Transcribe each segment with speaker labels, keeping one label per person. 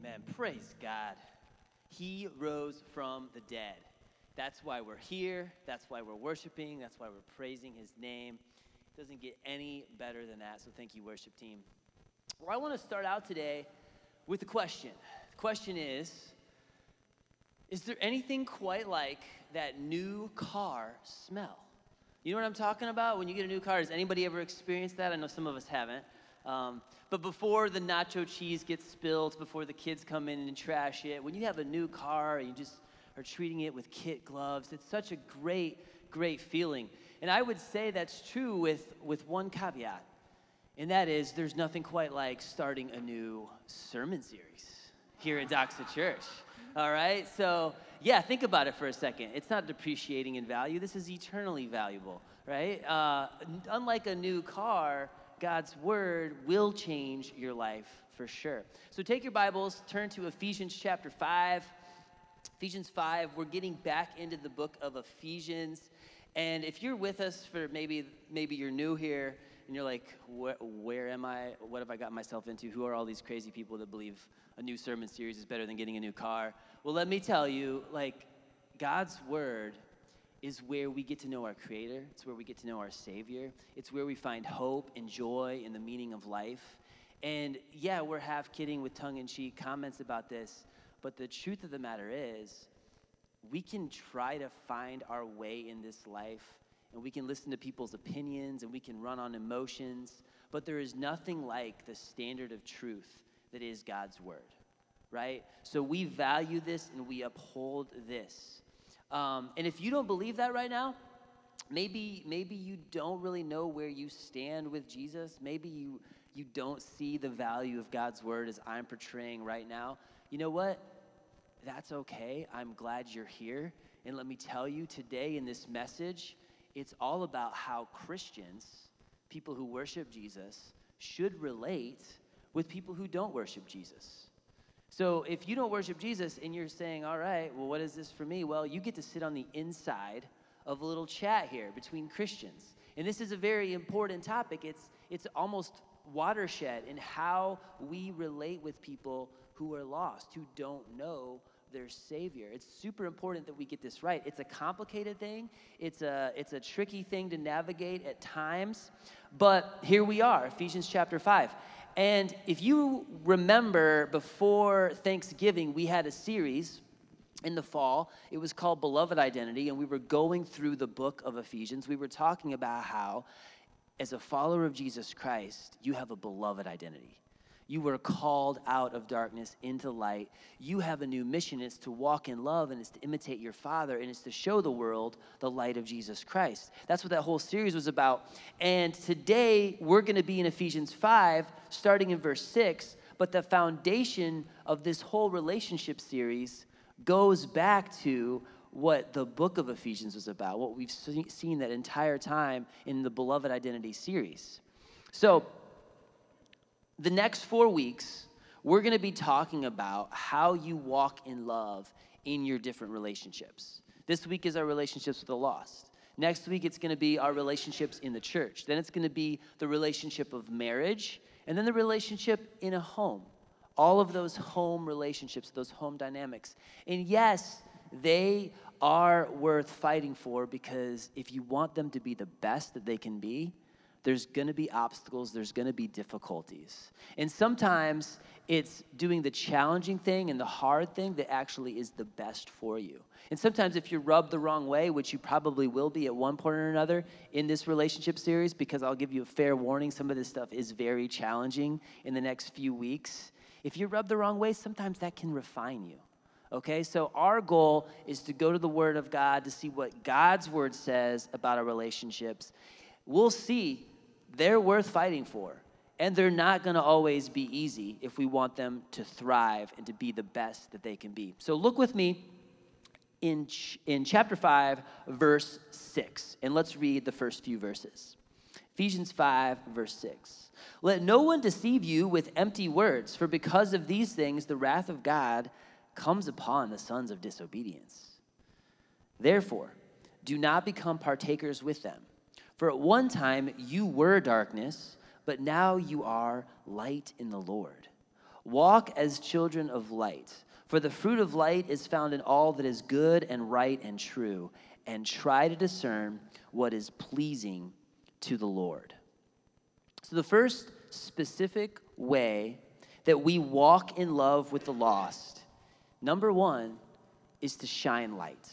Speaker 1: Amen. Praise God. He rose from the dead. That's why we're here. That's why we're worshiping. That's why we're praising his name. It doesn't get any better than that. So thank you, worship team. Well, I want to start out today with a question. The question is Is there anything quite like that new car smell? You know what I'm talking about? When you get a new car, has anybody ever experienced that? I know some of us haven't. Um, but before the nacho cheese gets spilled, before the kids come in and trash it, when you have a new car and you just are treating it with kit gloves, it's such a great, great feeling. And I would say that's true with, with one caveat, and that is there's nothing quite like starting a new sermon series here at Doxa Church. All right? So, yeah, think about it for a second. It's not depreciating in value, this is eternally valuable, right? Uh, unlike a new car, God's word will change your life for sure. So take your Bibles, turn to Ephesians chapter 5. Ephesians 5, we're getting back into the book of Ephesians. And if you're with us for maybe maybe you're new here and you're like, where, where am I? What have I got myself into? Who are all these crazy people that believe a new sermon series is better than getting a new car? Well, let me tell you, like, God's word is where we get to know our Creator. It's where we get to know our Savior. It's where we find hope and joy and the meaning of life. And yeah, we're half kidding with tongue in cheek comments about this, but the truth of the matter is, we can try to find our way in this life and we can listen to people's opinions and we can run on emotions, but there is nothing like the standard of truth that is God's Word, right? So we value this and we uphold this. Um, and if you don't believe that right now, maybe maybe you don't really know where you stand with Jesus. Maybe you you don't see the value of God's word as I'm portraying right now. You know what? That's okay. I'm glad you're here. And let me tell you today in this message, it's all about how Christians, people who worship Jesus, should relate with people who don't worship Jesus. So if you don't worship Jesus and you're saying, all right, well, what is this for me? Well, you get to sit on the inside of a little chat here between Christians. And this is a very important topic. It's, it's almost watershed in how we relate with people who are lost, who don't know their savior it's super important that we get this right it's a complicated thing it's a it's a tricky thing to navigate at times but here we are ephesians chapter 5 and if you remember before Thanksgiving, we had a series in the fall. It was called Beloved Identity, and we were going through the book of Ephesians. We were talking about how, as a follower of Jesus Christ, you have a beloved identity. You were called out of darkness into light. You have a new mission. It's to walk in love and it's to imitate your Father and it's to show the world the light of Jesus Christ. That's what that whole series was about. And today we're going to be in Ephesians 5, starting in verse 6. But the foundation of this whole relationship series goes back to what the book of Ephesians was about, what we've seen that entire time in the Beloved Identity series. So, the next four weeks, we're going to be talking about how you walk in love in your different relationships. This week is our relationships with the lost. Next week, it's going to be our relationships in the church. Then it's going to be the relationship of marriage, and then the relationship in a home. All of those home relationships, those home dynamics. And yes, they are worth fighting for because if you want them to be the best that they can be, there's going to be obstacles, there's going to be difficulties. And sometimes it's doing the challenging thing and the hard thing that actually is the best for you. And sometimes if you're rubbed the wrong way, which you probably will be at one point or another in this relationship series, because I'll give you a fair warning, some of this stuff is very challenging in the next few weeks. If you're rubbed the wrong way, sometimes that can refine you. Okay, so our goal is to go to the Word of God to see what God's Word says about our relationships. We'll see they're worth fighting for. And they're not going to always be easy if we want them to thrive and to be the best that they can be. So look with me in, ch- in chapter 5, verse 6, and let's read the first few verses. Ephesians 5, verse 6. Let no one deceive you with empty words, for because of these things the wrath of God comes upon the sons of disobedience. Therefore, do not become partakers with them. For at one time you were darkness, but now you are light in the Lord. Walk as children of light. For the fruit of light is found in all that is good and right and true, and try to discern what is pleasing to the Lord. So, the first specific way that we walk in love with the lost, number one, is to shine light.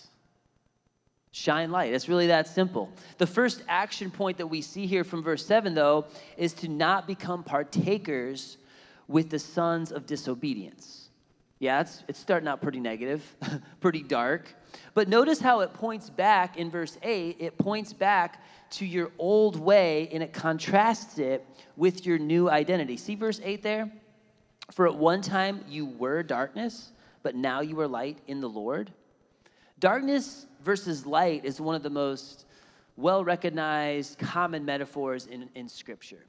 Speaker 1: Shine light. It's really that simple. The first action point that we see here from verse 7, though, is to not become partakers with the sons of disobedience. Yeah, it's, it's starting out pretty negative, pretty dark. But notice how it points back in verse 8. It points back to your old way and it contrasts it with your new identity. See verse 8 there? For at one time you were darkness, but now you are light in the Lord. Darkness versus light is one of the most well recognized common metaphors in, in Scripture.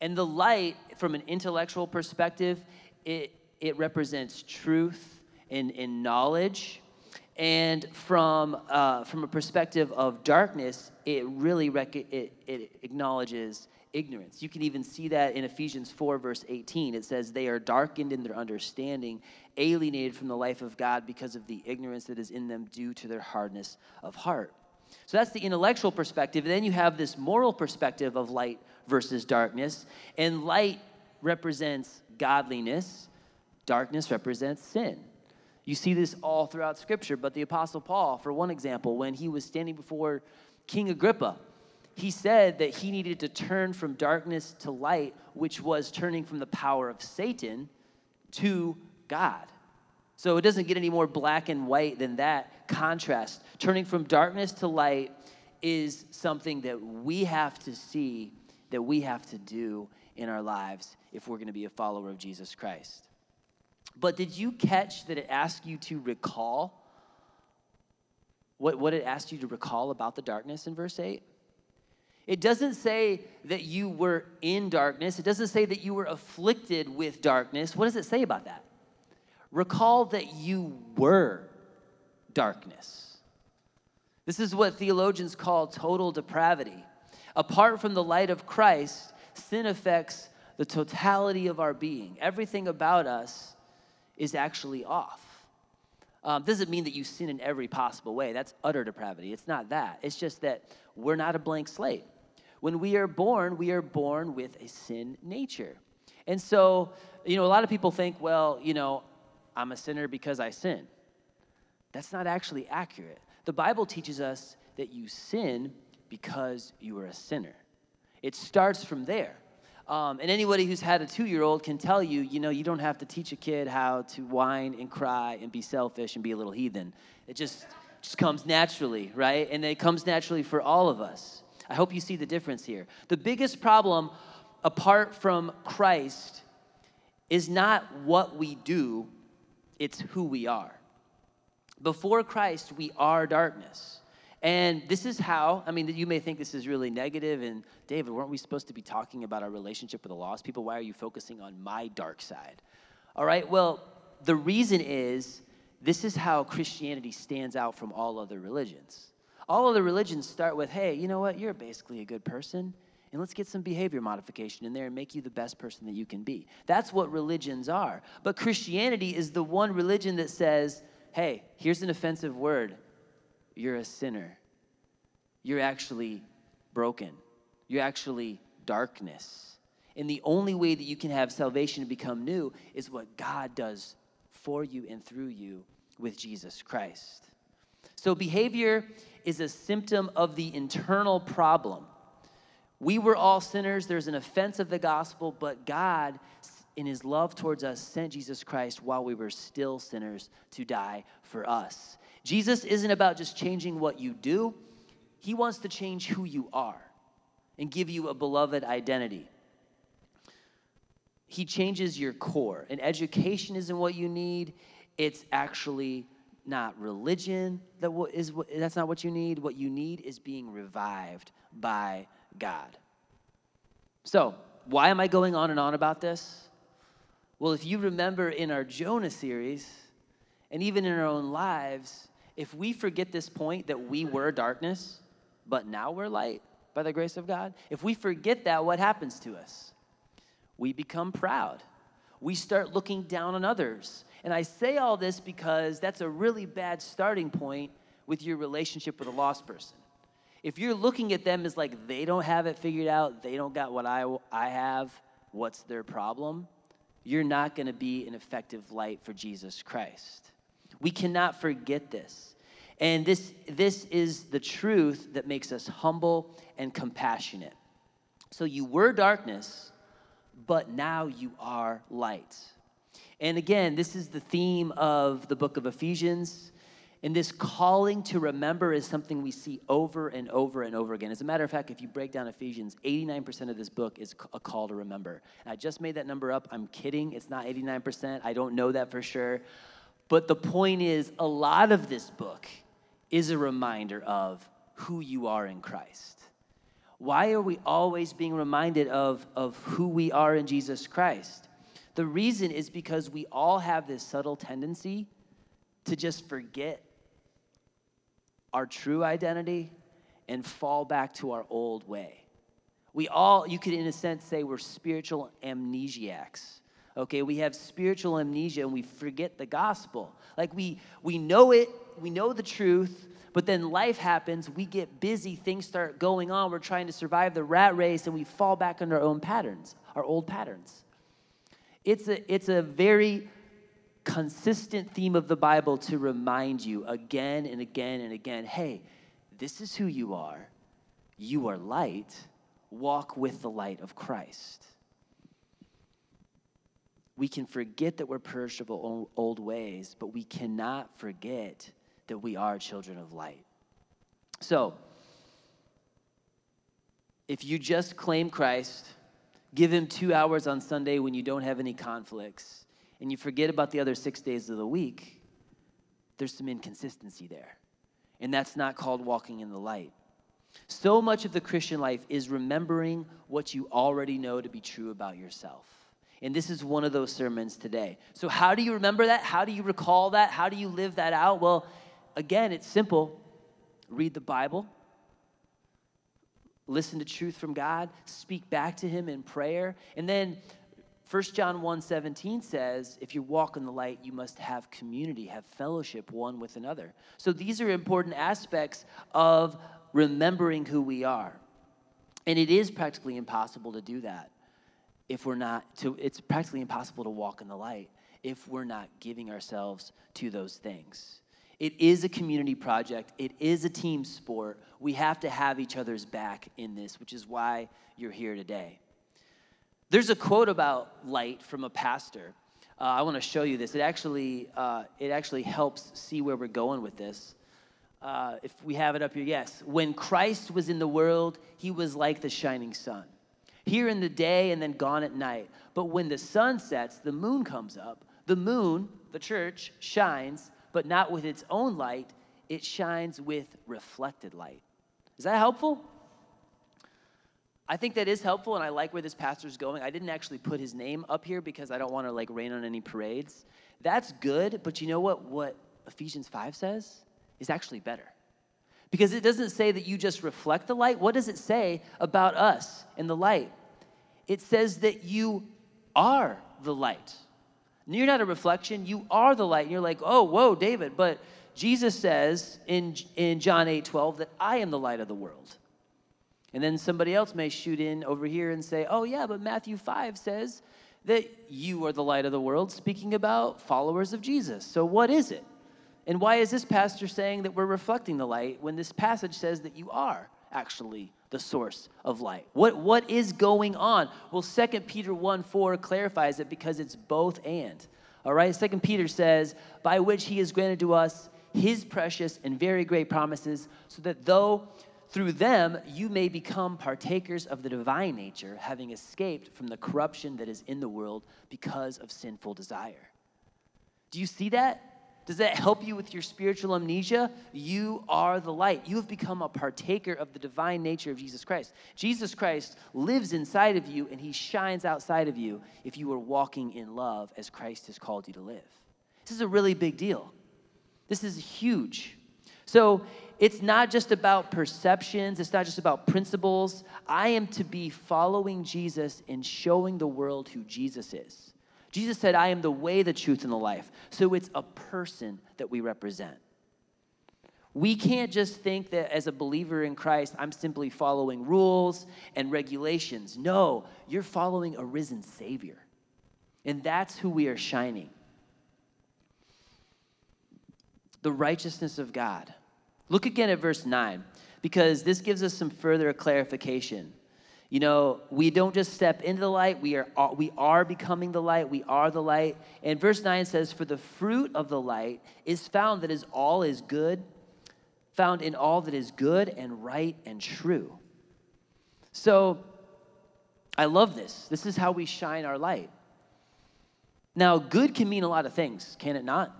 Speaker 1: And the light, from an intellectual perspective, it, it represents truth and, and knowledge. And from, uh, from a perspective of darkness, it really rec- it, it acknowledges ignorance. You can even see that in Ephesians 4, verse 18. It says, They are darkened in their understanding, alienated from the life of God because of the ignorance that is in them due to their hardness of heart. So that's the intellectual perspective. And then you have this moral perspective of light versus darkness. And light represents godliness, darkness represents sin. You see this all throughout Scripture. But the Apostle Paul, for one example, when he was standing before King Agrippa, he said that he needed to turn from darkness to light, which was turning from the power of Satan to God. So it doesn't get any more black and white than that contrast. Turning from darkness to light is something that we have to see, that we have to do in our lives if we're going to be a follower of Jesus Christ. But did you catch that it asked you to recall what, what it asked you to recall about the darkness in verse 8? It doesn't say that you were in darkness. It doesn't say that you were afflicted with darkness. What does it say about that? Recall that you were darkness. This is what theologians call total depravity. Apart from the light of Christ, sin affects the totality of our being. Everything about us is actually off. Um, doesn't mean that you sin in every possible way. That's utter depravity. It's not that. It's just that we're not a blank slate. When we are born, we are born with a sin nature. And so, you know, a lot of people think, well, you know, I'm a sinner because I sin. That's not actually accurate. The Bible teaches us that you sin because you are a sinner. It starts from there. Um, and anybody who's had a two year old can tell you, you know, you don't have to teach a kid how to whine and cry and be selfish and be a little heathen. It just, just comes naturally, right? And it comes naturally for all of us. I hope you see the difference here. The biggest problem apart from Christ is not what we do, it's who we are. Before Christ, we are darkness. And this is how, I mean, you may think this is really negative, and David, weren't we supposed to be talking about our relationship with the lost people? Why are you focusing on my dark side? All right, well, the reason is this is how Christianity stands out from all other religions. All other religions start with, hey, you know what? You're basically a good person. And let's get some behavior modification in there and make you the best person that you can be. That's what religions are. But Christianity is the one religion that says, hey, here's an offensive word. You're a sinner. You're actually broken. You're actually darkness. And the only way that you can have salvation and become new is what God does for you and through you with Jesus Christ. So, behavior is a symptom of the internal problem. We were all sinners. There's an offense of the gospel, but God, in his love towards us, sent Jesus Christ while we were still sinners to die for us. Jesus isn't about just changing what you do, he wants to change who you are and give you a beloved identity. He changes your core. And education isn't what you need, it's actually not religion that is that's not what you need what you need is being revived by god so why am i going on and on about this well if you remember in our jonah series and even in our own lives if we forget this point that we were darkness but now we're light by the grace of god if we forget that what happens to us we become proud we start looking down on others. And I say all this because that's a really bad starting point with your relationship with a lost person. If you're looking at them as like they don't have it figured out, they don't got what I, I have, what's their problem? You're not going to be an effective light for Jesus Christ. We cannot forget this. And this, this is the truth that makes us humble and compassionate. So you were darkness, but now you are light. And again, this is the theme of the book of Ephesians. And this calling to remember is something we see over and over and over again. As a matter of fact, if you break down Ephesians, 89% of this book is a call to remember. And I just made that number up. I'm kidding. It's not 89%. I don't know that for sure. But the point is, a lot of this book is a reminder of who you are in Christ. Why are we always being reminded of, of who we are in Jesus Christ? The reason is because we all have this subtle tendency to just forget our true identity and fall back to our old way. We all, you could in a sense say we're spiritual amnesiacs. Okay, we have spiritual amnesia and we forget the gospel. Like we we know it, we know the truth, but then life happens, we get busy, things start going on, we're trying to survive the rat race and we fall back into our own patterns, our old patterns. It's a it's a very consistent theme of the Bible to remind you again and again and again, hey, this is who you are. You are light. Walk with the light of Christ we can forget that we're perishable old ways, but we cannot forget that we are children of light. So, if you just claim Christ, give him two hours on Sunday when you don't have any conflicts, and you forget about the other six days of the week, there's some inconsistency there. And that's not called walking in the light. So much of the Christian life is remembering what you already know to be true about yourself. And this is one of those sermons today. So, how do you remember that? How do you recall that? How do you live that out? Well, again, it's simple read the Bible, listen to truth from God, speak back to Him in prayer. And then 1 John 1 17 says, if you walk in the light, you must have community, have fellowship one with another. So, these are important aspects of remembering who we are. And it is practically impossible to do that if we're not to it's practically impossible to walk in the light if we're not giving ourselves to those things it is a community project it is a team sport we have to have each other's back in this which is why you're here today there's a quote about light from a pastor uh, i want to show you this it actually uh, it actually helps see where we're going with this uh, if we have it up here yes when christ was in the world he was like the shining sun here in the day and then gone at night. But when the sun sets, the moon comes up. The moon, the church, shines, but not with its own light, it shines with reflected light. Is that helpful? I think that is helpful, and I like where this pastor is going. I didn't actually put his name up here because I don't want to like rain on any parades. That's good, but you know what? What Ephesians 5 says is actually better. Because it doesn't say that you just reflect the light. What does it say about us in the light? It says that you are the light. You're not a reflection, you are the light. And you're like, oh, whoa, David, but Jesus says in, in John 8 12 that I am the light of the world. And then somebody else may shoot in over here and say, oh, yeah, but Matthew 5 says that you are the light of the world, speaking about followers of Jesus. So what is it? And why is this pastor saying that we're reflecting the light when this passage says that you are actually the source of light? What, what is going on? Well, 2 Peter 1 4 clarifies it because it's both and. All right, 2 Peter says, by which he has granted to us his precious and very great promises, so that though through them you may become partakers of the divine nature, having escaped from the corruption that is in the world because of sinful desire. Do you see that? Does that help you with your spiritual amnesia? You are the light. You have become a partaker of the divine nature of Jesus Christ. Jesus Christ lives inside of you and he shines outside of you if you are walking in love as Christ has called you to live. This is a really big deal. This is huge. So it's not just about perceptions, it's not just about principles. I am to be following Jesus and showing the world who Jesus is. Jesus said, I am the way, the truth, and the life. So it's a person that we represent. We can't just think that as a believer in Christ, I'm simply following rules and regulations. No, you're following a risen Savior. And that's who we are shining. The righteousness of God. Look again at verse 9, because this gives us some further clarification. You know, we don't just step into the light, we are, uh, we are becoming the light, we are the light. And verse 9 says, For the fruit of the light is found that is all is good found in all that is good and right and true. So, I love this. This is how we shine our light. Now, good can mean a lot of things, can it not?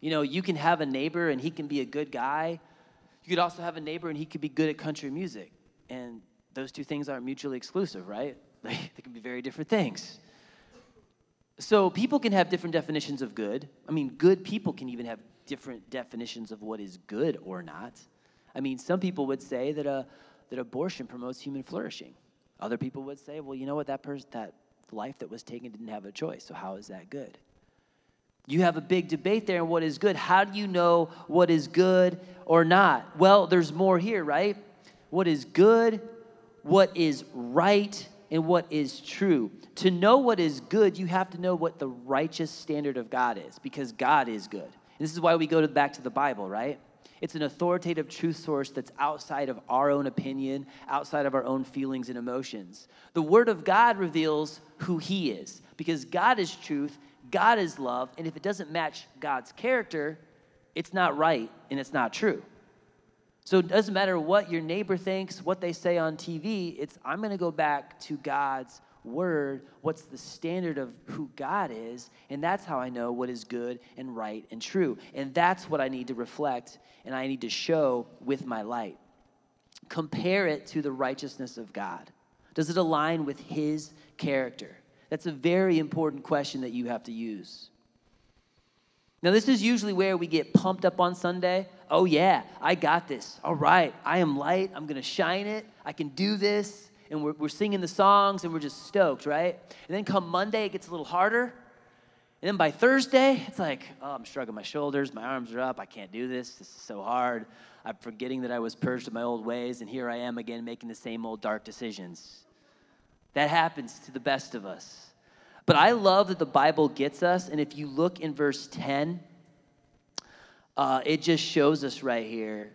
Speaker 1: You know, you can have a neighbor and he can be a good guy. You could also have a neighbor and he could be good at country music. And those two things aren't mutually exclusive, right? They, they can be very different things. So people can have different definitions of good. I mean, good people can even have different definitions of what is good or not. I mean, some people would say that, a, uh, that abortion promotes human flourishing. Other people would say, well, you know what, that, person, that life that was taken didn't have a choice, so how is that good? You have a big debate there on what is good. How do you know what is good or not? Well, there's more here, right? What is good, what is right, and what is true. To know what is good, you have to know what the righteous standard of God is, because God is good. This is why we go to, back to the Bible, right? It's an authoritative truth source that's outside of our own opinion, outside of our own feelings and emotions. The Word of God reveals who He is because God is truth, God is love, and if it doesn't match God's character, it's not right and it's not true. So it doesn't matter what your neighbor thinks, what they say on TV, it's I'm going to go back to God's word, what's the standard of who God is, and that's how I know what is good and right and true. And that's what I need to reflect and I need to show with my light. Compare it to the righteousness of God. Does it align with his character? That's a very important question that you have to use. Now, this is usually where we get pumped up on Sunday. Oh, yeah, I got this. All right, I am light. I'm going to shine it. I can do this and we're, we're singing the songs and we're just stoked, right? And then come Monday, it gets a little harder. And then by Thursday, it's like, oh, I'm shrugging my shoulders, my arms are up, I can't do this, this is so hard. I'm forgetting that I was purged of my old ways, and here I am again making the same old dark decisions. That happens to the best of us. But I love that the Bible gets us, and if you look in verse 10, uh, it just shows us right here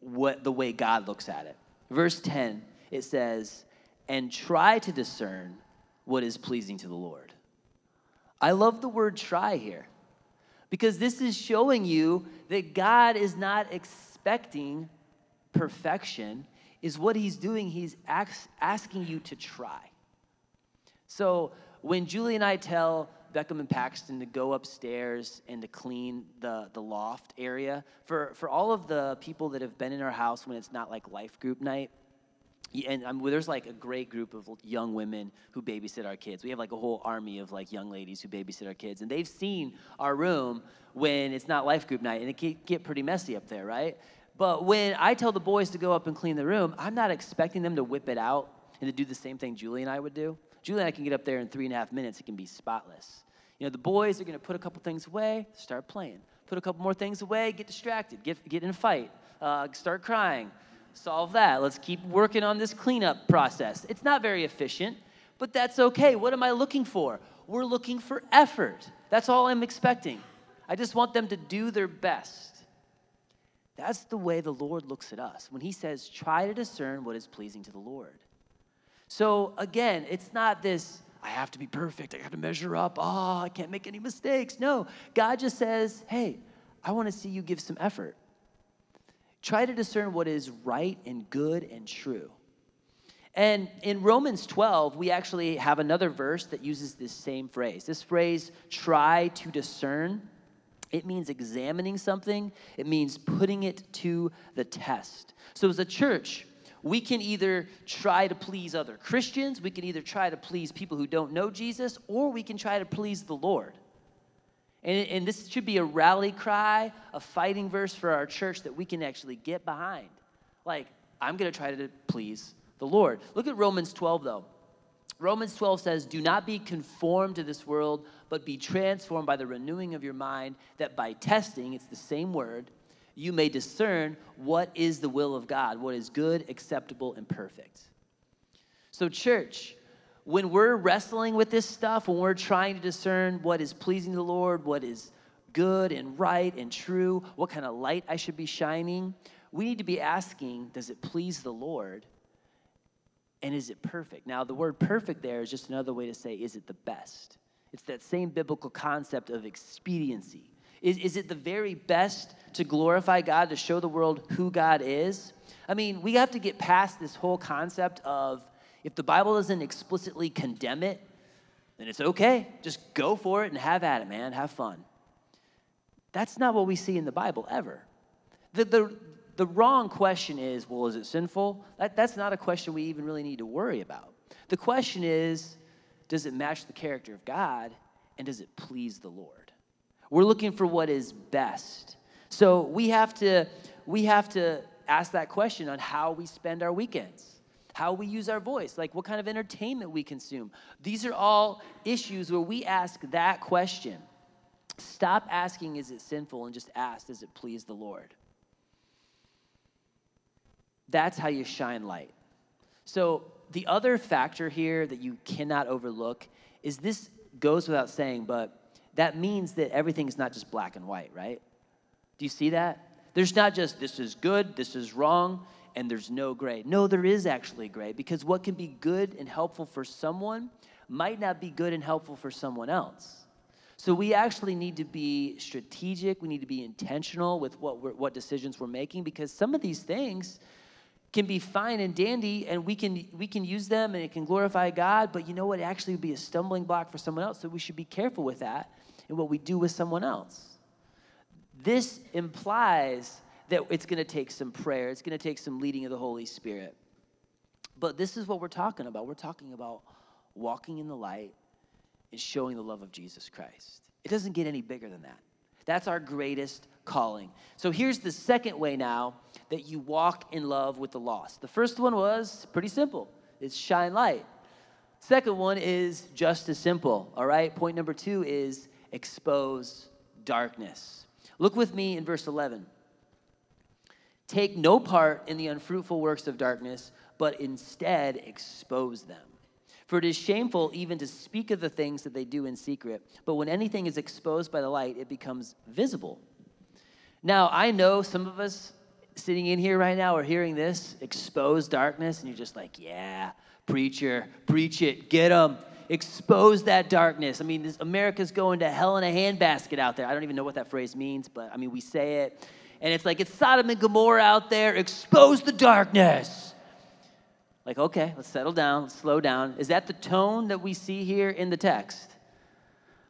Speaker 1: what the way God looks at it. Verse 10 it says, and try to discern what is pleasing to the Lord. I love the word try here because this is showing you that God is not expecting perfection, is what He's doing. He's asking you to try. So when Julie and I tell Beckham and Paxton to go upstairs and to clean the, the loft area, for, for all of the people that have been in our house when it's not like life group night, and um, I mean, there's like a great group of young women who babysit our kids. We have like a whole army of like young ladies who babysit our kids, and they've seen our room when it's not life group night, and it can get pretty messy up there, right? But when I tell the boys to go up and clean the room, I'm not expecting them to whip it out and to do the same thing Julie and I would do. Julie and I can get up there in three and a half minutes; it can be spotless. You know, the boys are to put a couple things away, start playing. Put a couple more things away, get distracted, get get in a fight, uh, start crying solve that. Let's keep working on this cleanup process. It's not very efficient, but that's okay. What am I looking for? We're looking for effort. That's all I'm expecting. I just want them to do their best. That's the way the Lord looks at us when He says, try to discern what is pleasing to the Lord. So again, it's not this, I have to be perfect, I have to measure up, oh, I can't make any mistakes. No, God just says, hey, I want to see you give some effort. Try to discern what is right and good and true. And in Romans 12, we actually have another verse that uses this same phrase. This phrase, try to discern, it means examining something, it means putting it to the test. So, as a church, we can either try to please other Christians, we can either try to please people who don't know Jesus, or we can try to please the Lord. And, and this should be a rally cry, a fighting verse for our church that we can actually get behind. Like, I'm going to try to please the Lord. Look at Romans 12, though. Romans 12 says, Do not be conformed to this world, but be transformed by the renewing of your mind, that by testing, it's the same word, you may discern what is the will of God, what is good, acceptable, and perfect. So, church, when we're wrestling with this stuff, when we're trying to discern what is pleasing to the Lord, what is good and right and true, what kind of light I should be shining, we need to be asking, does it please the Lord? And is it perfect? Now, the word perfect there is just another way to say, is it the best? It's that same biblical concept of expediency. Is, is it the very best to glorify God, to show the world who God is? I mean, we have to get past this whole concept of if the Bible doesn't explicitly condemn it, then it's okay. Just go for it and have at it, man. Have fun. That's not what we see in the Bible ever. The, the, the wrong question is well, is it sinful? That, that's not a question we even really need to worry about. The question is does it match the character of God and does it please the Lord? We're looking for what is best. So we have to we have to ask that question on how we spend our weekends, how we use our voice, like what kind of entertainment we consume. These are all issues where we ask that question. Stop asking, is it sinful, and just ask, does it please the Lord? That's how you shine light. So, the other factor here that you cannot overlook is this goes without saying, but that means that everything is not just black and white, right? Do you see that? There's not just this is good, this is wrong, and there's no gray. No, there is actually gray because what can be good and helpful for someone might not be good and helpful for someone else. So we actually need to be strategic. We need to be intentional with what what decisions we're making because some of these things can be fine and dandy and we can we can use them and it can glorify God, but you know what? It actually would be a stumbling block for someone else. So we should be careful with that and what we do with someone else. This implies that it's going to take some prayer, it's going to take some leading of the Holy Spirit. But this is what we're talking about. We're talking about walking in the light and showing the love of Jesus Christ. It doesn't get any bigger than that. That's our greatest calling. So here's the second way now that you walk in love with the lost. The first one was pretty simple it's shine light. Second one is just as simple, all right? Point number two is expose darkness. Look with me in verse 11. Take no part in the unfruitful works of darkness, but instead expose them. For it is shameful even to speak of the things that they do in secret. But when anything is exposed by the light, it becomes visible. Now, I know some of us sitting in here right now are hearing this expose darkness, and you're just like, yeah, preacher, preach it, get them, expose that darkness. I mean, this, America's going to hell in a handbasket out there. I don't even know what that phrase means, but I mean, we say it. And it's like, it's Sodom and Gomorrah out there, expose the darkness. Like, okay, let's settle down, let's slow down. Is that the tone that we see here in the text?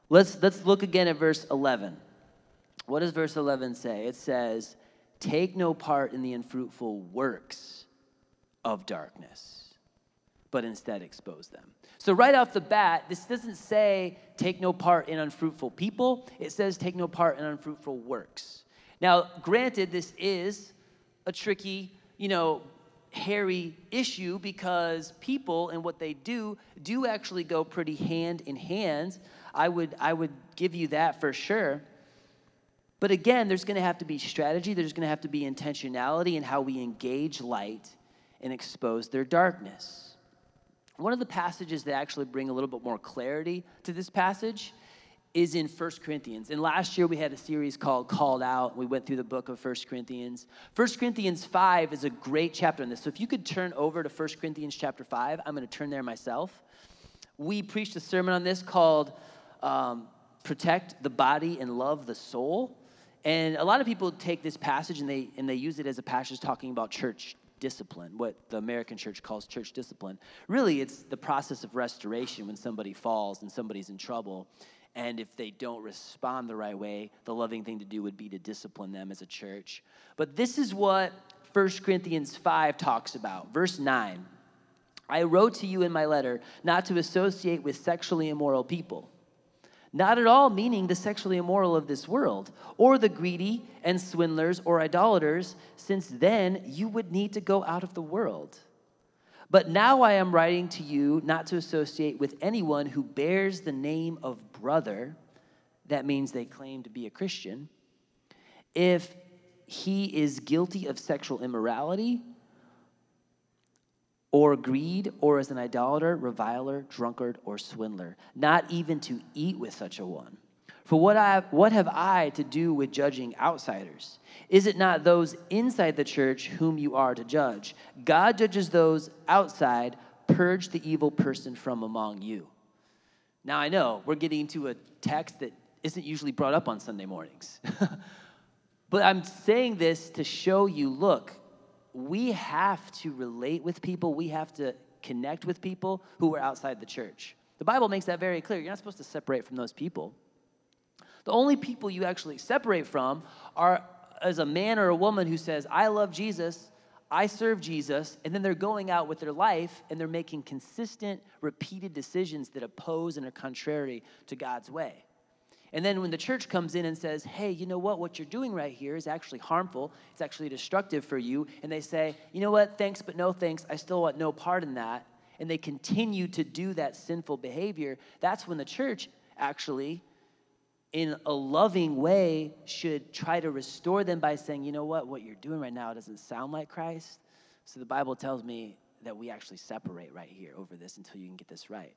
Speaker 1: Let's, let's look again at verse 11. What does verse 11 say? It says, Take no part in the unfruitful works of darkness, but instead expose them. So, right off the bat, this doesn't say take no part in unfruitful people, it says take no part in unfruitful works. Now, granted, this is a tricky, you know, hairy issue because people and what they do do actually go pretty hand in hand. I would, I would give you that for sure. But again, there's going to have to be strategy, there's going to have to be intentionality in how we engage light and expose their darkness. One of the passages that actually bring a little bit more clarity to this passage is in First Corinthians. And last year we had a series called Called Out. We went through the book of First Corinthians. First Corinthians 5 is a great chapter on this. So if you could turn over to First Corinthians chapter 5, I'm going to turn there myself. We preached a sermon on this called um, Protect the Body and Love the Soul. And a lot of people take this passage and they, and they use it as a passage talking about church discipline, what the American church calls church discipline. Really, it's the process of restoration when somebody falls and somebody's in trouble and if they don't respond the right way, the loving thing to do would be to discipline them as a church. But this is what 1 Corinthians 5 talks about. Verse 9 I wrote to you in my letter not to associate with sexually immoral people. Not at all meaning the sexually immoral of this world, or the greedy and swindlers or idolaters, since then you would need to go out of the world But now I am writing to you not to associate with anyone who bears the name of brother. That means they claim to be a Christian. If he is guilty of sexual immorality, or greed, or as an idolater, reviler, drunkard, or swindler, not even to eat with such a one. For what, I, what have I to do with judging outsiders? Is it not those inside the church whom you are to judge? God judges those outside, purge the evil person from among you. Now, I know we're getting to a text that isn't usually brought up on Sunday mornings. but I'm saying this to show you look, we have to relate with people, we have to connect with people who are outside the church. The Bible makes that very clear. You're not supposed to separate from those people. The only people you actually separate from are as a man or a woman who says, I love Jesus, I serve Jesus, and then they're going out with their life and they're making consistent, repeated decisions that oppose and are contrary to God's way. And then when the church comes in and says, hey, you know what? What you're doing right here is actually harmful, it's actually destructive for you. And they say, you know what? Thanks, but no thanks. I still want no part in that. And they continue to do that sinful behavior. That's when the church actually, in a loving way, should try to restore them by saying, you know what? What you're doing right now doesn't sound like Christ. So the Bible tells me that we actually separate right here over this until you can get this right.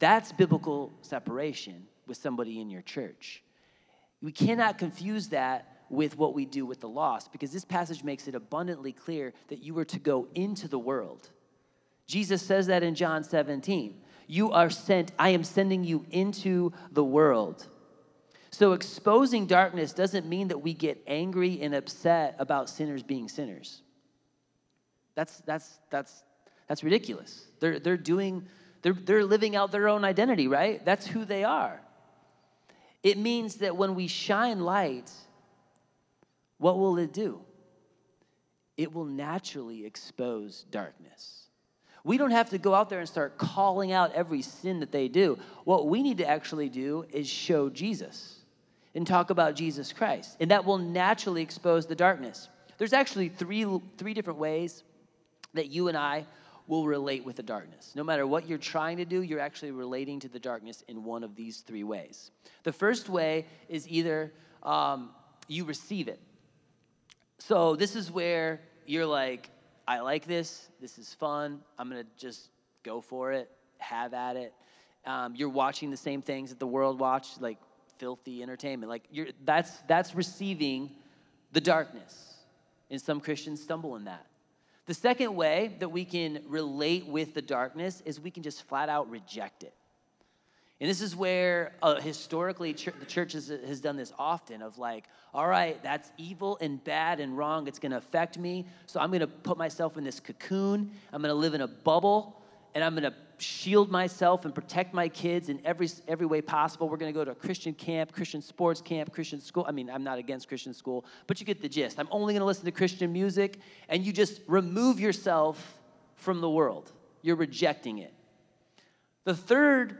Speaker 1: That's biblical separation with somebody in your church. We cannot confuse that with what we do with the lost because this passage makes it abundantly clear that you are to go into the world. Jesus says that in John 17. You are sent, I am sending you into the world. So exposing darkness doesn't mean that we get angry and upset about sinners being sinners. That's, that's, that's, that's ridiculous. They're, they're doing they're, they're living out their own identity, right? That's who they are. It means that when we shine light, what will it do? It will naturally expose darkness. We don't have to go out there and start calling out every sin that they do. What we need to actually do is show Jesus and talk about Jesus Christ. And that will naturally expose the darkness. There's actually three, three different ways that you and I will relate with the darkness. No matter what you're trying to do, you're actually relating to the darkness in one of these three ways. The first way is either um, you receive it. So this is where you're like, I like this. This is fun. I'm to just go for it, have at it. Um, you're watching the same things that the world watched, like filthy entertainment. Like you're, that's, that's receiving the darkness. And some Christians stumble in that. The second way that we can relate with the darkness is we can just flat out reject it. And this is where uh, historically ch- the church has, has done this often of like, all right, that's evil and bad and wrong. It's going to affect me. So I'm going to put myself in this cocoon. I'm going to live in a bubble and I'm going to shield myself and protect my kids in every, every way possible. We're going to go to a Christian camp, Christian sports camp, Christian school. I mean, I'm not against Christian school, but you get the gist. I'm only going to listen to Christian music, and you just remove yourself from the world. You're rejecting it. The third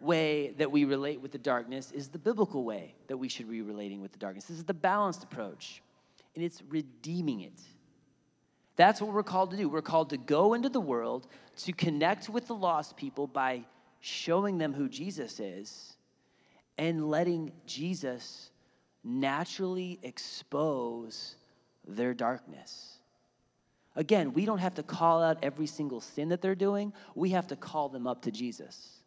Speaker 1: way that we relate with the darkness is the biblical way that we should be relating with the darkness. This is the balanced approach, and it's redeeming it. That's what we're called to do. We're called to go into the world to connect with the lost people by showing them who Jesus is and letting Jesus naturally expose their darkness. Again, we don't have to call out every single sin that they're doing, we have to call them up to Jesus.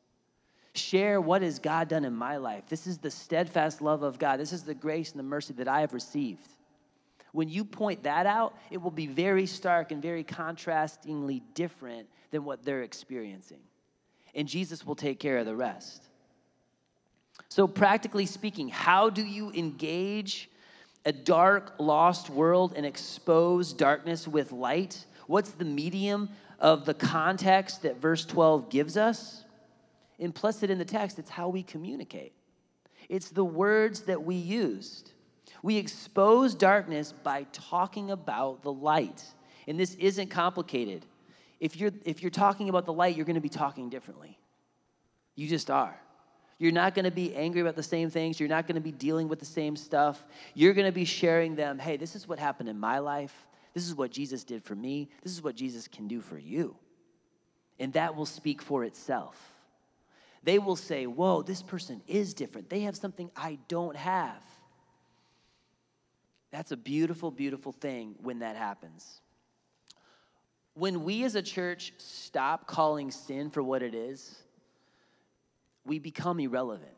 Speaker 1: Share what has God done in my life. This is the steadfast love of God. This is the grace and the mercy that I have received. When you point that out, it will be very stark and very contrastingly different than what they're experiencing. And Jesus will take care of the rest. So, practically speaking, how do you engage a dark, lost world and expose darkness with light? What's the medium of the context that verse 12 gives us? Implicit in the text, it's how we communicate, it's the words that we used. We expose darkness by talking about the light. And this isn't complicated. If you're, if you're talking about the light, you're going to be talking differently. You just are. You're not going to be angry about the same things. You're not going to be dealing with the same stuff. You're going to be sharing them, hey, this is what happened in my life. This is what Jesus did for me. This is what Jesus can do for you. and that will speak for itself. They will say, Whoa, this person is different. They have something I don't have. That's a beautiful, beautiful thing when that happens. When we as a church stop calling sin for what it is, we become irrelevant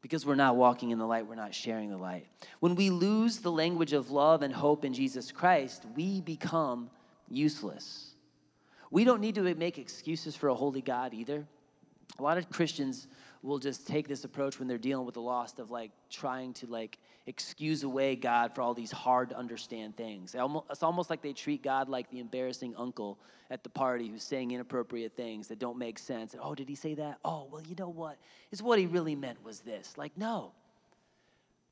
Speaker 1: because we're not walking in the light, we're not sharing the light. When we lose the language of love and hope in Jesus Christ, we become useless. We don't need to make excuses for a holy God either. A lot of Christians will just take this approach when they're dealing with the lost of like trying to like excuse away God for all these hard to understand things. It's almost like they treat God like the embarrassing uncle at the party who's saying inappropriate things that don't make sense. Oh, did he say that? Oh, well, you know what? Is what he really meant was this. Like, no.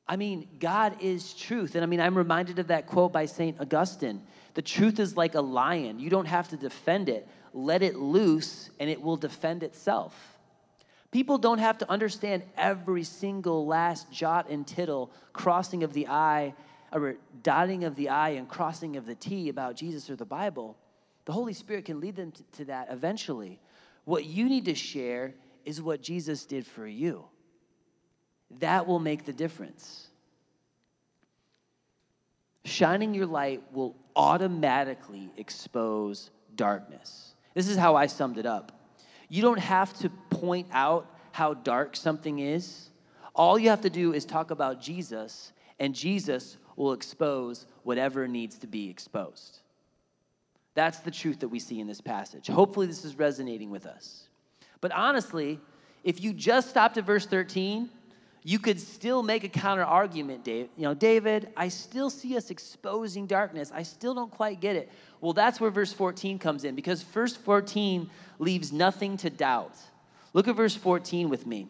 Speaker 1: I mean, God is truth. And I mean, I'm reminded of that quote by St. Augustine The truth is like a lion. You don't have to defend it, let it loose, and it will defend itself. People don't have to understand every single last jot and tittle, crossing of the I, or dotting of the I and crossing of the T about Jesus or the Bible. The Holy Spirit can lead them to, that eventually. What you need to share is what Jesus did for you. That will make the difference. Shining your light will automatically expose darkness. This is how I summed it up. You don't have to point out how dark something is. All you have to do is talk about Jesus, and Jesus will expose whatever needs to be exposed. That's the truth that we see in this passage. Hopefully, this is resonating with us. But honestly, if you just stopped at verse 13, you could still make a counter argument, Dave. You know, David, I still see us exposing darkness. I still don't quite get it. Well, that's where verse 14 comes in because verse 14 leaves nothing to doubt. Look at verse 14 with me.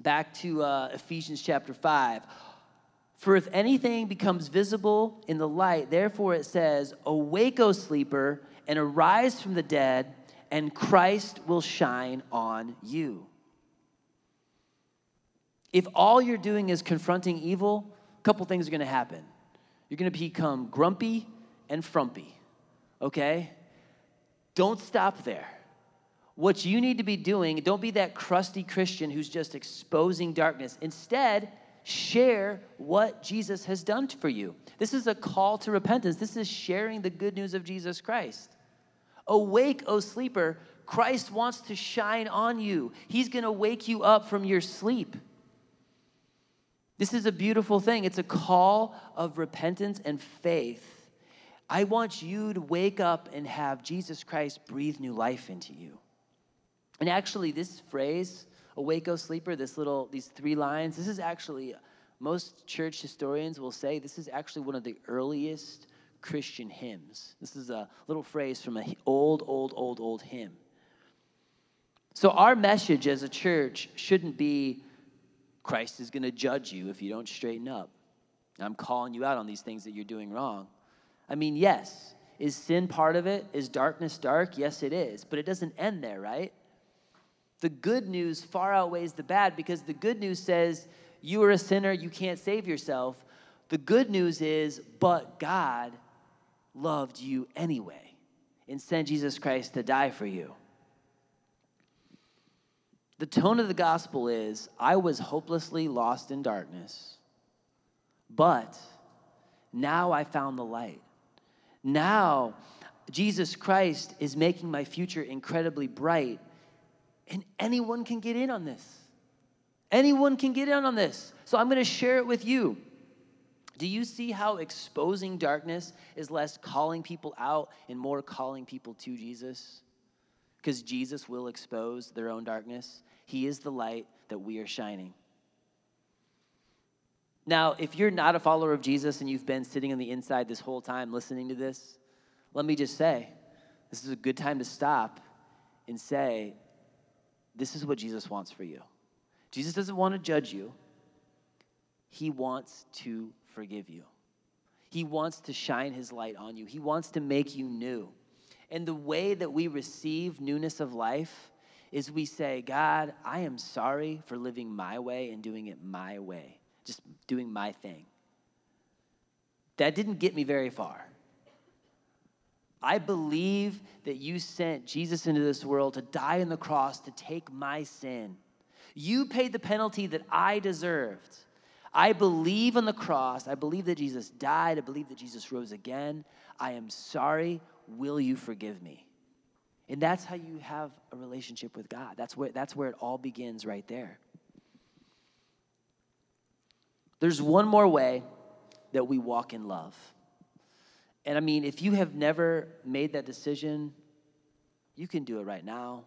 Speaker 1: Back to uh, Ephesians chapter 5. For if anything becomes visible in the light, therefore it says, Awake, O sleeper, and arise from the dead, and Christ will shine on you. If all you're doing is confronting evil, a couple things are going to happen. You're going to become grumpy and frumpy, okay? Don't stop there. What you need to be doing, don't be that crusty Christian who's just exposing darkness. Instead, share what Jesus has done for you. This is a call to repentance. This is sharing the good news of Jesus Christ. Awake, O sleeper. Christ wants to shine on you. He's going to wake you up from your sleep. This is a beautiful thing. It's a call of repentance and faith. I want you to wake up and have Jesus Christ breathe new life into you. And actually, this phrase, awake, O sleeper, this little, these three lines, this is actually, most church historians will say this is actually one of the earliest Christian hymns. This is a little phrase from an old, old, old, old hymn. So, our message as a church shouldn't be Christ is going to judge you if you don't straighten up. I'm calling you out on these things that you're doing wrong. I mean, yes, is sin part of it? Is darkness dark? Yes, it is. But it doesn't end there, right? The good news far outweighs the bad because the good news says you are a sinner, you can't save yourself. The good news is, but God loved you anyway and sent Jesus Christ to die for you. The tone of the gospel is I was hopelessly lost in darkness, but now I found the light. Now, Jesus Christ is making my future incredibly bright, and anyone can get in on this. Anyone can get in on this. So I'm going to share it with you. Do you see how exposing darkness is less calling people out and more calling people to Jesus? Because Jesus will expose their own darkness. He is the light that we are shining. Now, if you're not a follower of Jesus and you've been sitting on the inside this whole time listening to this, let me just say this is a good time to stop and say, This is what Jesus wants for you. Jesus doesn't want to judge you, He wants to forgive you. He wants to shine His light on you, He wants to make you new. And the way that we receive newness of life is we say, God, I am sorry for living my way and doing it my way, just doing my thing. That didn't get me very far. I believe that you sent Jesus into this world to die on the cross to take my sin. You paid the penalty that I deserved. I believe on the cross. I believe that Jesus died. I believe that Jesus rose again. I am sorry. Will you forgive me? And that's how you have a relationship with God. That's where, that's where it all begins right there. There's one more way that we walk in love. And I mean, if you have never made that decision, you can do it right now.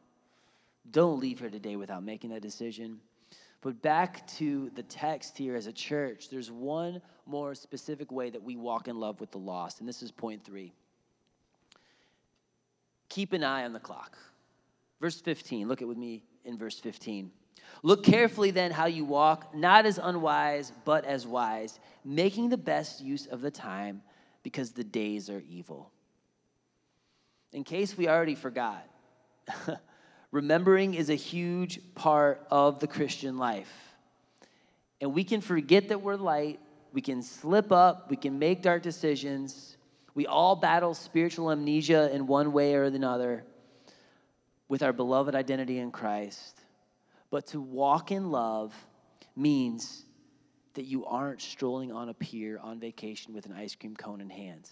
Speaker 1: Don't leave here today without making that decision. But back to the text here as a church, there's one more specific way that we walk in love with the lost, and this is point three. Keep an eye on the clock. Verse 15, look at with me in verse 15. Look carefully then how you walk, not as unwise, but as wise, making the best use of the time, because the days are evil. In case we already forgot, Remembering is a huge part of the Christian life. And we can forget that we're light, we can slip up, we can make dark decisions. We all battle spiritual amnesia in one way or another with our beloved identity in Christ. But to walk in love means that you aren't strolling on a pier on vacation with an ice cream cone in hands.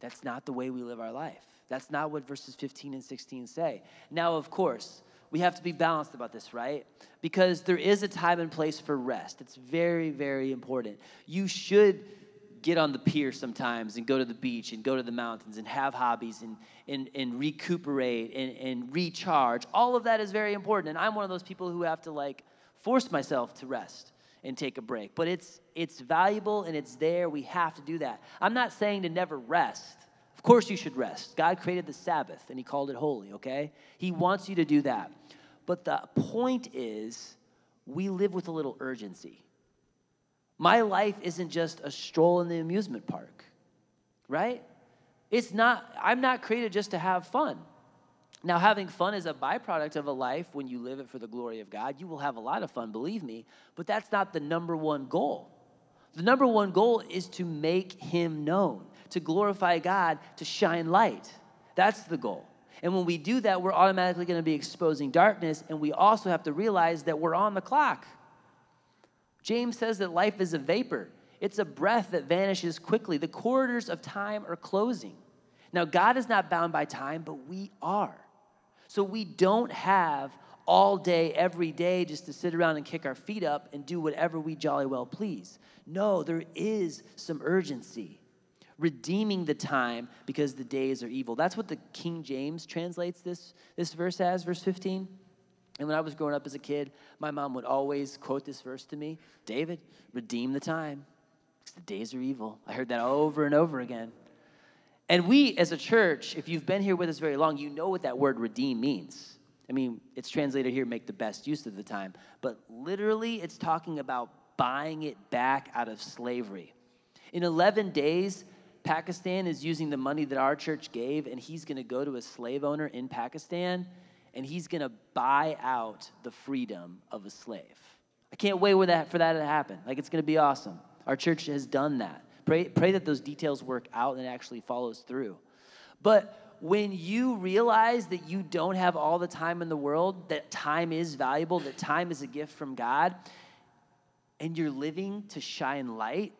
Speaker 1: That's not the way we live our life. That's not what verses 15 and 16 say. Now, of course, we have to be balanced about this, right? Because there is a time and place for rest. It's very, very important. You should get on the pier sometimes and go to the beach and go to the mountains and have hobbies and, and, and recuperate and, and recharge. All of that is very important. And I'm one of those people who have to like force myself to rest and take a break. But it's it's valuable and it's there. We have to do that. I'm not saying to never rest. Of course, you should rest. God created the Sabbath and He called it holy, okay? He wants you to do that. But the point is, we live with a little urgency. My life isn't just a stroll in the amusement park, right? It's not, I'm not created just to have fun. Now, having fun is a byproduct of a life when you live it for the glory of God. You will have a lot of fun, believe me, but that's not the number one goal. The number one goal is to make Him known to glorify God, to shine light. That's the goal. And when we do that, we're automatically going to be exposing darkness, and we also have to realize that we're on the clock. James says that life is a vapor, it's a breath that vanishes quickly. The corridors of time are closing. Now, God is not bound by time, but we are. So we don't have all day, every day, just to sit around and kick our feet up and do whatever we jolly well please. No, there is some urgency redeeming the time because the days are evil. That's what the King James translates this, this verse as, verse 15. And when I was growing up as a kid, my mom would always quote this verse to me David, redeem the time because the days are evil. I heard that over and over again. And we, as a church, if you've been here with us very long, you know what that word redeem means. I mean, it's translated here, make the best use of the time. But literally, it's talking about buying it back out of slavery. In 11 days, Pakistan is using the money that our church gave, and he's going to go to a slave owner in Pakistan and he's going to buy out the freedom of a slave. I can't wait for that, for that to happen. Like, it's going to be awesome. Our church has done that. Pray, pray that those details work out and it actually follows through. But when you realize that you don't have all the time in the world, that time is valuable, that time is a gift from God, and you're living to shine light,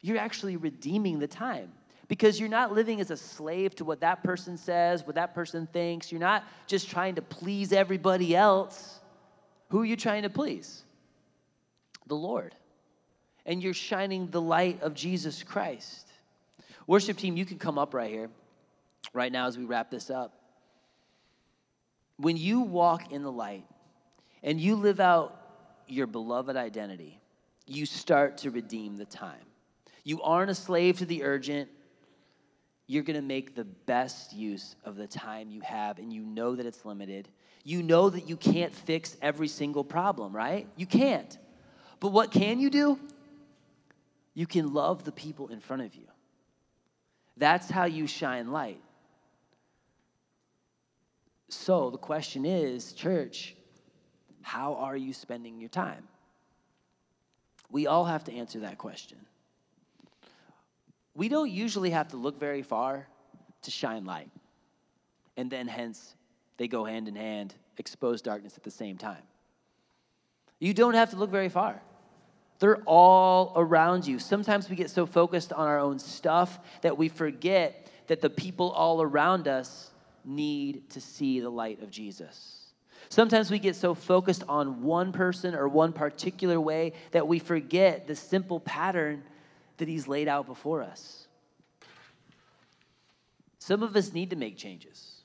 Speaker 1: you're actually redeeming the time because you're not living as a slave to what that person says, what that person thinks. You're not just trying to please everybody else. Who are you trying to please? The Lord. And you're shining the light of Jesus Christ. Worship team, you can come up right here, right now as we wrap this up. When you walk in the light and you live out your beloved identity, you start to redeem the time. You aren't a slave to the urgent. You're going to make the best use of the time you have, and you know that it's limited. You know that you can't fix every single problem, right? You can't. But what can you do? You can love the people in front of you. That's how you shine light. So the question is, church, how are you spending your time? We all have to answer that question we don't usually have to look very far to shine light. And then, hence, they go hand in hand, expose darkness at the same time. You don't have to look very far. They're all around you. Sometimes we get so focused on our own stuff that we forget that the people all around us need to see the light of Jesus. Sometimes we get so focused on one person or one particular way that we forget the simple pattern that He's laid out before us. Some of us need to make changes.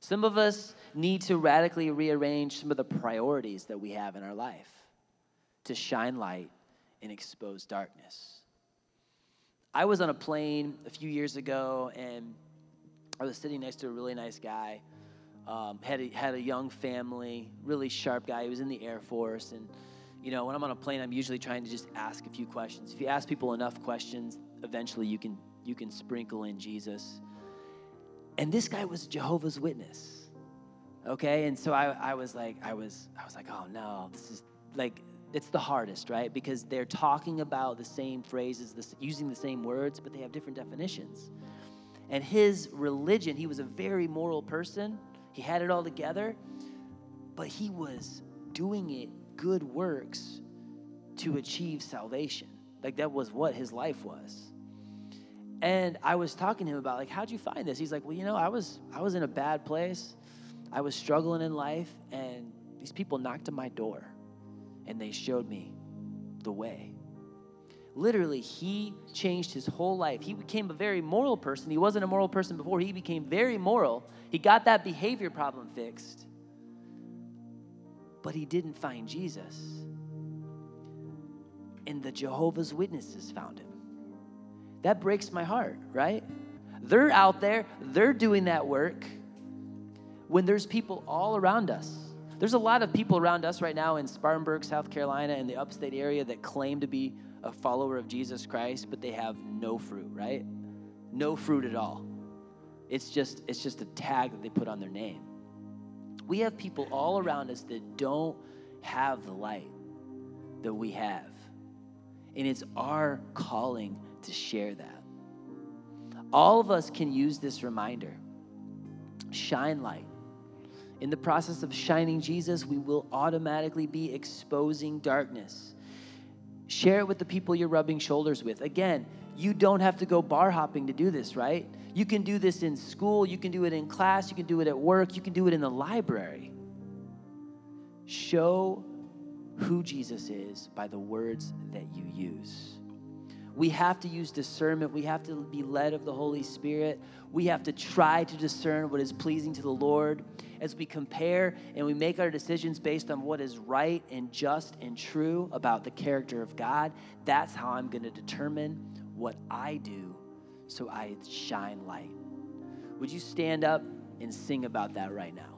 Speaker 1: Some of us need to radically rearrange some of the priorities that we have in our life to shine light and expose darkness. I was on a plane a few years ago and I was sitting next to a really nice guy. Um, had, a, had a young family, really sharp guy. He was in the Air Force. And, you know, when I'm on a plane, I'm usually trying to just ask a few questions. If you ask people enough questions, eventually you can, you can sprinkle in Jesus. And this guy was Jehovah's Witness. Okay? And so I, I was like, I was, I was like, oh no, this is like, it's the hardest, right? Because they're talking about the same phrases, using the same words, but they have different definitions. And his religion, he was a very moral person. He had it all together, but he was doing it good works to achieve salvation. Like that was what his life was. And I was talking to him about like how'd you find this? He's like, "Well, you know, I was I was in a bad place. I was struggling in life and these people knocked on my door and they showed me the way. Literally, he changed his whole life. He became a very moral person. He wasn't a moral person before. He became very moral. He got that behavior problem fixed. But he didn't find Jesus. And the Jehovah's Witnesses found him. That breaks my heart, right? They're out there, they're doing that work when there's people all around us there's a lot of people around us right now in Spartanburg, South Carolina, in the upstate area that claim to be a follower of Jesus Christ, but they have no fruit, right? No fruit at all. It's just it's just a tag that they put on their name. We have people all around us that don't have the light that we have. And it's our calling to share that. All of us can use this reminder. Shine light in the process of shining Jesus, we will automatically be exposing darkness. Share it with the people you're rubbing shoulders with. Again, you don't have to go bar hopping to do this, right? You can do this in school, you can do it in class, you can do it at work, you can do it in the library. Show who Jesus is by the words that you use. We have to use discernment. We have to be led of the Holy Spirit. We have to try to discern what is pleasing to the Lord as we compare and we make our decisions based on what is right and just and true about the character of God. That's how I'm going to determine what I do so I shine light. Would you stand up and sing about that right now?